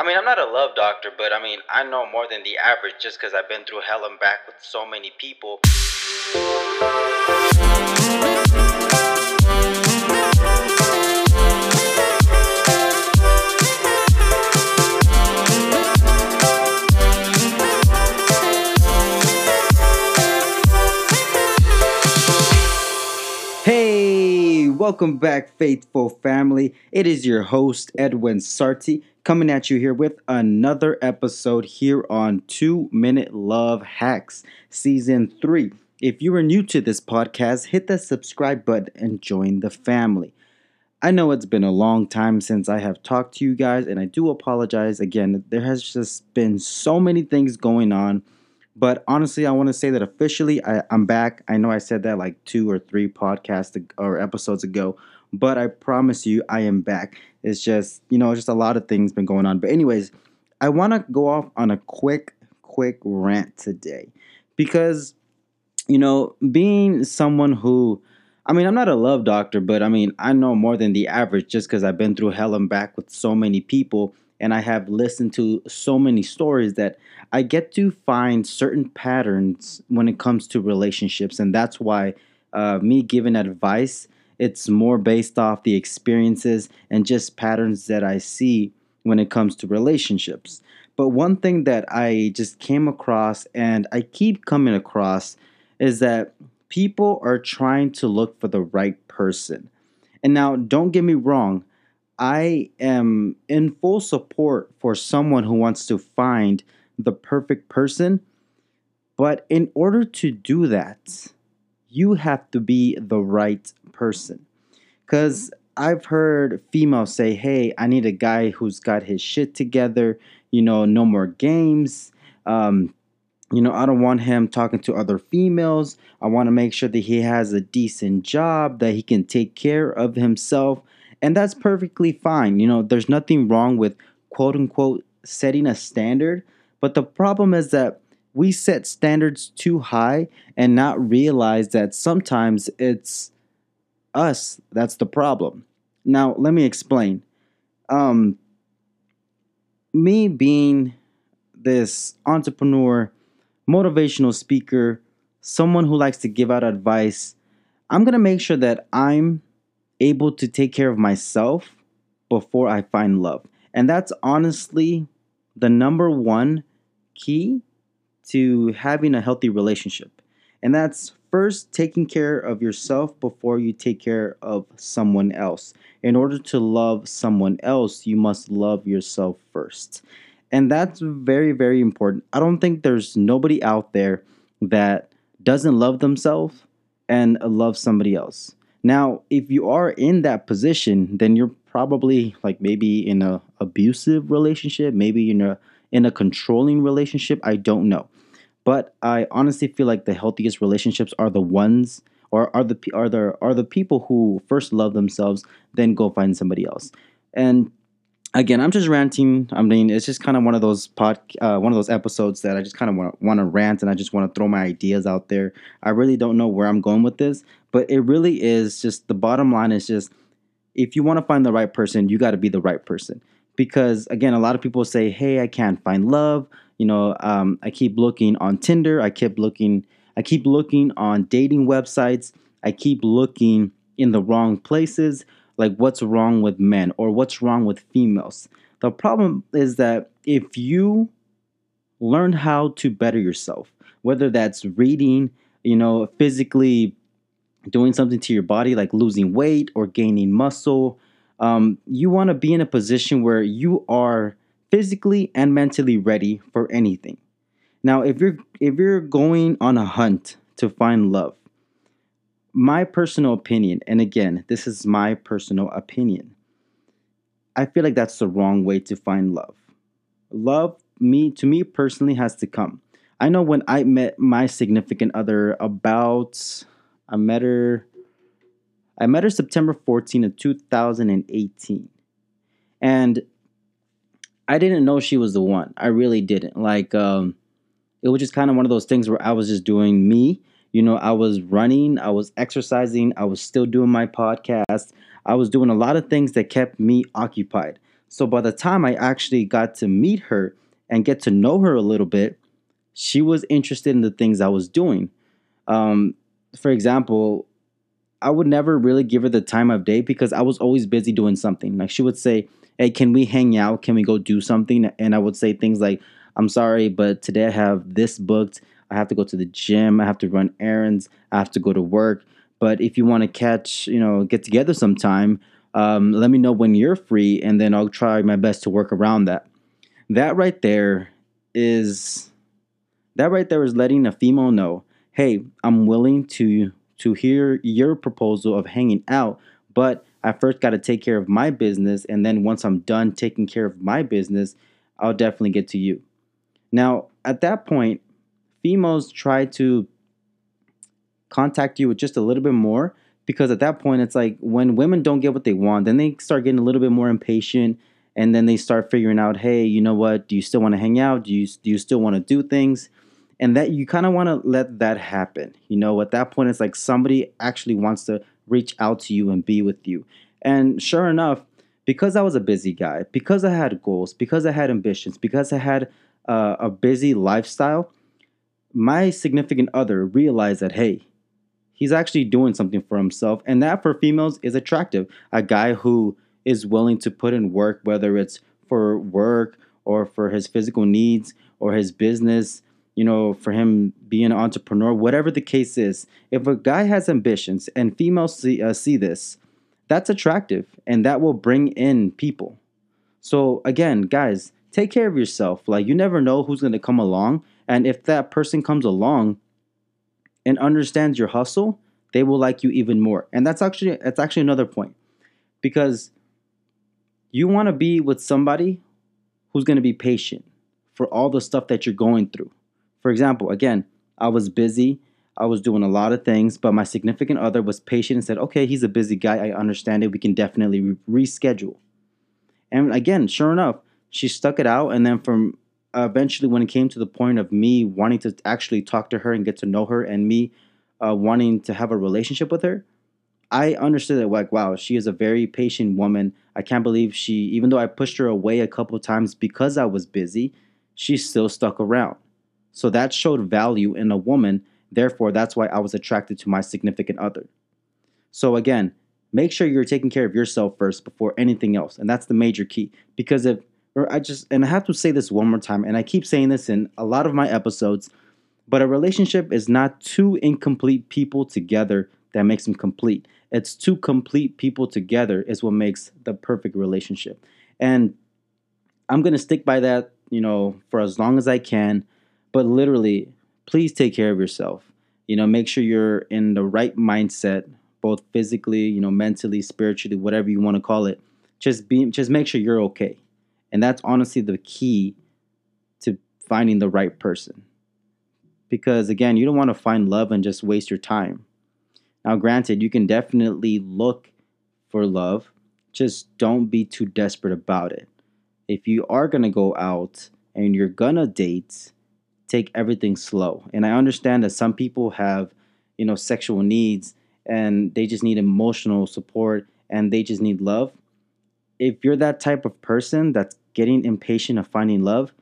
I mean, I'm not a love doctor, but I mean, I know more than the average just because I've been through hell and back with so many people. Hey, welcome back, faithful family. It is your host, Edwin Sarti, coming at you here with another episode here on Two Minute Love Hacks, Season 3. If you are new to this podcast, hit the subscribe button and join the family. I know it's been a long time since I have talked to you guys, and I do apologize again. There has just been so many things going on. But honestly, I want to say that officially I, I'm back. I know I said that like two or three podcasts or episodes ago, but I promise you I am back. It's just, you know, just a lot of things been going on. But anyways, I want to go off on a quick, quick rant today because, you know, being someone who, I mean, I'm not a love doctor, but I mean, I know more than the average just because I've been through hell and back with so many people and I have listened to so many stories that I get to find certain patterns when it comes to relationships, and that's why uh, me giving advice it's more based off the experiences and just patterns that I see when it comes to relationships. But one thing that I just came across and I keep coming across is that people are trying to look for the right person. And now, don't get me wrong, I am in full support for someone who wants to find the perfect person. But in order to do that, you have to be the right person. Because I've heard females say, hey, I need a guy who's got his shit together, you know, no more games. Um, you know, I don't want him talking to other females. I want to make sure that he has a decent job, that he can take care of himself. And that's perfectly fine. You know, there's nothing wrong with quote unquote setting a standard. But the problem is that we set standards too high and not realize that sometimes it's us that's the problem. Now, let me explain. Um, me being this entrepreneur, motivational speaker, someone who likes to give out advice, I'm going to make sure that I'm able to take care of myself before I find love. And that's honestly the number one key to having a healthy relationship. And that's first taking care of yourself before you take care of someone else. In order to love someone else, you must love yourself first. And that's very, very important. I don't think there's nobody out there that doesn't love themselves and love somebody else. Now, if you are in that position, then you're probably like maybe in a abusive relationship, maybe in a in a controlling relationship, I don't know. But I honestly feel like the healthiest relationships are the ones or are the are the are the people who first love themselves, then go find somebody else. And again, I'm just ranting. I mean, it's just kind of one of those pod, uh, one of those episodes that I just kind of want want to rant and I just want to throw my ideas out there. I really don't know where I'm going with this, but it really is just the bottom line is just if you want to find the right person, you got to be the right person. Because again, a lot of people say, "Hey, I can't find love." You know, um, I keep looking on Tinder. I keep looking. I keep looking on dating websites. I keep looking in the wrong places like what's wrong with men or what's wrong with females. The problem is that if you learn how to better yourself, whether that's reading, you know, physically doing something to your body like losing weight or gaining muscle, um, you want to be in a position where you are physically and mentally ready for anything. Now, if you're if you're going on a hunt to find love, my personal opinion, and again, this is my personal opinion. I feel like that's the wrong way to find love. Love me to me personally has to come. I know when I met my significant other about I met her I met her September 14 of 2018. And I didn't know she was the one. I really didn't. Like um it was just kind of one of those things where I was just doing me you know, I was running, I was exercising, I was still doing my podcast. I was doing a lot of things that kept me occupied. So by the time I actually got to meet her and get to know her a little bit, she was interested in the things I was doing. Um, for example, I would never really give her the time of day because I was always busy doing something. Like she would say, Hey, can we hang out? Can we go do something? And I would say things like, I'm sorry, but today I have this booked. I have to go to the gym. I have to run errands. I have to go to work. But if you want to catch, you know, get together sometime, um, let me know when you're free, and then I'll try my best to work around that. That right there is that right there is letting a female know, hey, I'm willing to to hear your proposal of hanging out, but I first got to take care of my business, and then once I'm done taking care of my business, I'll definitely get to you. Now, at that point, females try to contact you with just a little bit more because at that point it's like when women don't get what they want then they start getting a little bit more impatient and then they start figuring out hey you know what? Do you still want to hang out? Do you do you still want to do things and that you kind of want to let that happen you know at that point it's like somebody actually wants to reach out to you and be with you and sure enough because i was a busy guy because i had goals because i had ambitions because i had uh, a busy lifestyle my significant other realized that hey he's actually doing something for himself. And that for females is attractive. A guy who is willing to put in work, whether it's for work or for his physical needs or his business, you know, for him being an entrepreneur, whatever the case is. If a guy has ambitions and females see, uh, see this, that's attractive and that will bring in people. So, again, guys, take care of yourself. Like, you never know who's going to come along. And if that person comes along, and understands your hustle, they will like you even more. And that's actually that's actually another point. Because you want to be with somebody who's going to be patient for all the stuff that you're going through. For example, again, I was busy, I was doing a lot of things, but my significant other was patient and said, "Okay, he's a busy guy. I understand it. We can definitely re- reschedule." And again, sure enough, she stuck it out and then from uh, eventually when it came to the point of me wanting to actually talk to her and get to know her and me uh, wanting to have a relationship with her i understood that like wow she is a very patient woman i can't believe she even though i pushed her away a couple times because i was busy she still stuck around so that showed value in a woman therefore that's why i was attracted to my significant other so again make sure you're taking care of yourself first before anything else and that's the major key because if or I just, and I have to say this one more time, and I keep saying this in a lot of my episodes, but a relationship is not two incomplete people together that makes them complete. It's two complete people together is what makes the perfect relationship. And I'm going to stick by that, you know, for as long as I can. But literally, please take care of yourself. You know, make sure you're in the right mindset, both physically, you know, mentally, spiritually, whatever you want to call it. Just be just make sure you're okay. And that's honestly the key to finding the right person. Because again, you don't want to find love and just waste your time. Now, granted, you can definitely look for love, just don't be too desperate about it. If you are going to go out and you're going to date, take everything slow. And I understand that some people have, you know, sexual needs and they just need emotional support and they just need love. If you're that type of person that's getting impatient of finding love,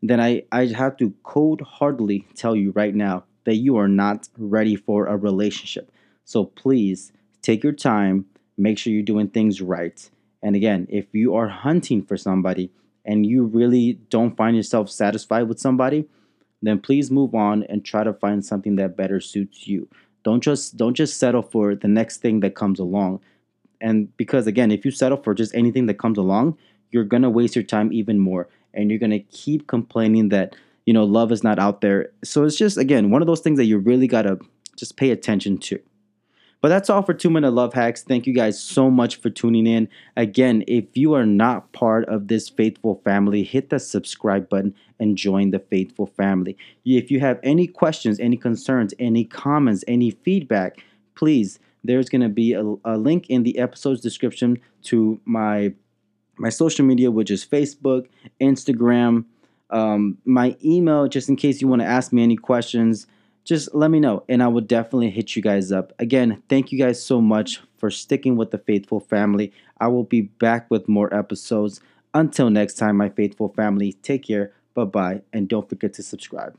then I, I have to cold heartedly tell you right now that you are not ready for a relationship. So please take your time, make sure you're doing things right. And again, if you are hunting for somebody and you really don't find yourself satisfied with somebody, then please move on and try to find something that better suits you. Don't just don't just settle for the next thing that comes along. And because again, if you settle for just anything that comes along, you're going to waste your time even more and you're going to keep complaining that you know love is not out there so it's just again one of those things that you really got to just pay attention to but that's all for two minute love hacks. Thank you guys so much for tuning in. Again if you are not part of this faithful family hit the subscribe button and join the faithful family. If you have any questions any concerns any comments any feedback please there's going to be a, a link in the episode's description to my my social media, which is Facebook, Instagram, um, my email, just in case you want to ask me any questions, just let me know and I will definitely hit you guys up. Again, thank you guys so much for sticking with the Faithful family. I will be back with more episodes. Until next time, my faithful family, take care, bye bye, and don't forget to subscribe.